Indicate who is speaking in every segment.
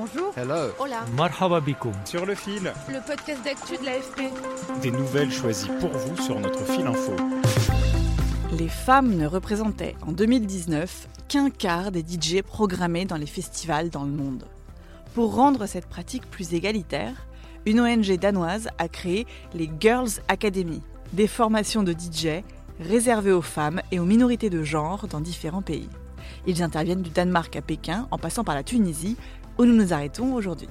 Speaker 1: Bonjour.
Speaker 2: Hello.
Speaker 1: Hola.
Speaker 3: Marhaba.
Speaker 4: Sur le fil,
Speaker 1: Le podcast d'actu de l'AFP.
Speaker 4: des nouvelles choisies pour vous sur notre fil info.
Speaker 5: Les femmes ne représentaient en 2019 qu'un quart des DJ programmés dans les festivals dans le monde. Pour rendre cette pratique plus égalitaire, une ONG danoise a créé les Girls Academy, des formations de DJ réservées aux femmes et aux minorités de genre dans différents pays. Ils interviennent du Danemark à Pékin en passant par la Tunisie, où nous nous arrêtons aujourd'hui.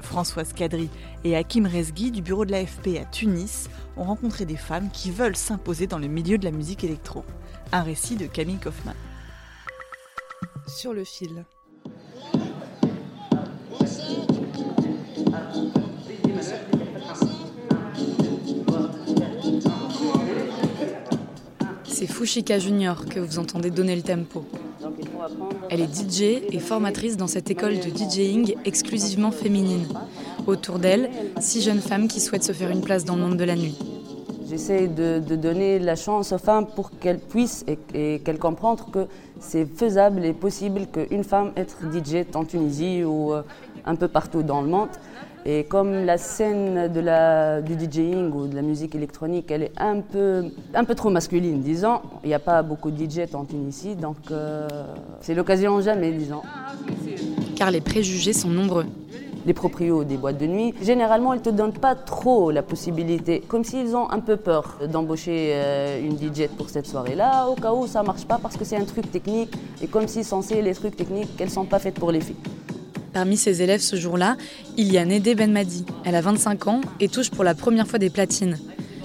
Speaker 5: Françoise Kadri et Hakim Rezgui du bureau de l'AFP à Tunis ont rencontré des femmes qui veulent s'imposer dans le milieu de la musique électro. Un récit de Camille Kaufmann. Sur le fil.
Speaker 6: C'est Fushika Junior que vous entendez donner le tempo. Elle est DJ et formatrice dans cette école de DJing exclusivement féminine. Autour d'elle, six jeunes femmes qui souhaitent se faire une place dans le monde de la nuit.
Speaker 7: J'essaie de, donner la chance aux femmes pour qu'elles puissent et, et qu'elles comprennent que c'est faisable et possible qu'une femme être DJ en Tunisie ou euh, un peu partout dans le monde. Et comme la scène de la, du DJing ou de la musique électronique, elle est un peu, un peu trop masculine, disons. Il n'y a pas beaucoup de DJ en Tunisie, donc euh, c'est l'occasion jamais, disons.
Speaker 6: Car les préjugés sont nombreux.
Speaker 7: Les proprios des boîtes de nuit, généralement, ils ne te donnent pas trop la possibilité, comme s'ils ont un peu peur d'embaucher euh, une DJ pour cette soirée-là, au cas où ça ne marche pas parce que c'est un truc technique, et comme si censé les trucs techniques, elles ne sont pas faites pour les filles.
Speaker 6: Parmi ses élèves ce jour-là, il y a Nédé Benmadi. Elle a 25 ans et touche pour la première fois des platines.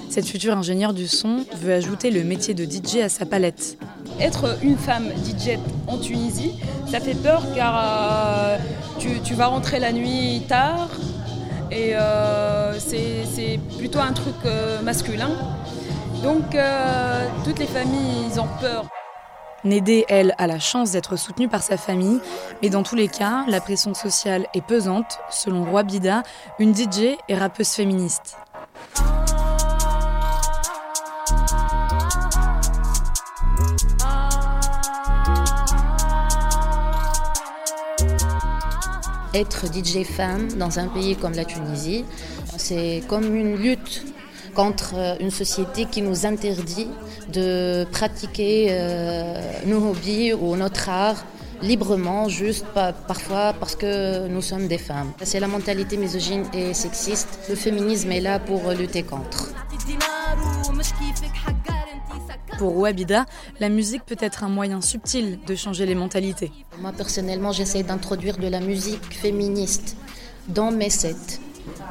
Speaker 6: Cette future ingénieure du son veut ajouter le métier de DJ à sa palette.
Speaker 8: Être une femme DJ en Tunisie, ça fait peur car euh, tu, vas rentrer la nuit tard et euh, c'est plutôt un truc euh, masculin. Donc toutes les familles ont peur.
Speaker 6: Nédé, elle, a la chance d'être soutenue par sa famille, mais dans tous les cas, la pression sociale est pesante, selon Roi Bida, une DJ et rappeuse féministe.
Speaker 9: Être DJ femme dans un pays comme la Tunisie, c'est comme une lutte contre une société qui nous interdit de pratiquer euh, nos hobbies ou notre art librement, juste parfois parce que nous sommes des femmes. C'est la mentalité misogyne et sexiste. Le féminisme est là pour lutter contre.
Speaker 6: Pour Ouabida, la musique peut être un moyen subtil de changer les mentalités.
Speaker 9: Moi personnellement, j'essaie d'introduire de la musique féministe dans mes sets.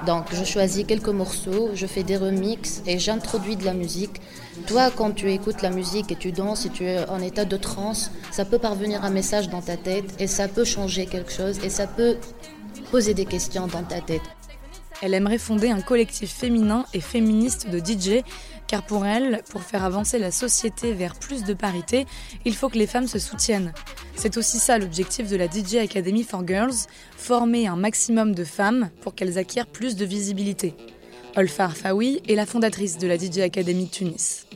Speaker 9: Donc je choisis quelques morceaux, je fais des remixes et j'introduis de la musique. Toi, quand tu écoutes la musique et tu danses et tu es en état de transe, ça peut parvenir un message dans ta tête et ça peut changer quelque chose et ça peut poser des questions dans ta tête.
Speaker 6: Elle aimerait fonder un collectif féminin et féministe de DJ, car pour elle, pour faire avancer la société vers plus de parité, il faut que les femmes se soutiennent. C'est aussi ça l'objectif de la DJ Academy for Girls, former un maximum de femmes pour qu'elles acquièrent plus de visibilité. Olfar Fawi est la fondatrice de la DJ Academy de Tunis.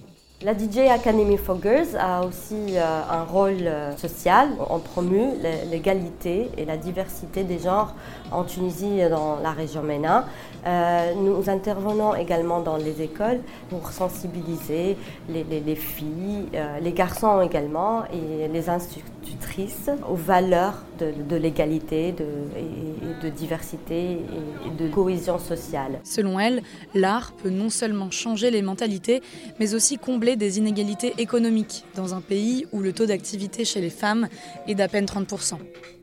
Speaker 10: La DJ Academy for Girls a aussi euh, un rôle euh, social. On promue l'é- l'égalité et la diversité des genres en Tunisie et dans la région MENA. Euh, nous intervenons également dans les écoles pour sensibiliser les, les- les filles, les garçons également et les institutrices aux valeurs de, l'égalité et, de diversité et de cohésion sociale.
Speaker 6: Selon elle, l'art peut non seulement changer les mentalités, mais aussi combler des inégalités économiques dans un pays où le taux d'activité chez les femmes est d'à peine 30%.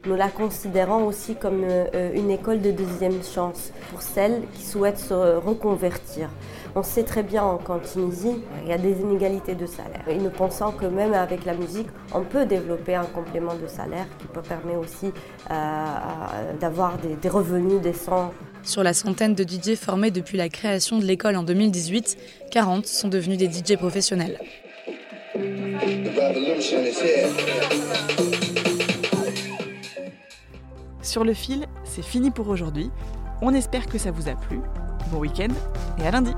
Speaker 10: Nous la considérons aussi comme euh, une école de deuxième chance pour celles qui souhaitent se reconvertir. On sait très bien qu'en Tunisie, il y a des inégalités de salaire. Et nous pensons que même avec la musique, on peut développer un complément de salaire qui peut permettre aussi euh, d'avoir des, des revenus décents.
Speaker 6: Sur la centaine de DJ formés depuis la création de l'école en 2018, 40 sont devenus des DJ professionnels.
Speaker 5: Sur le fil, c'est fini pour aujourd'hui. On espère que ça vous a plu. Bon week-end et à lundi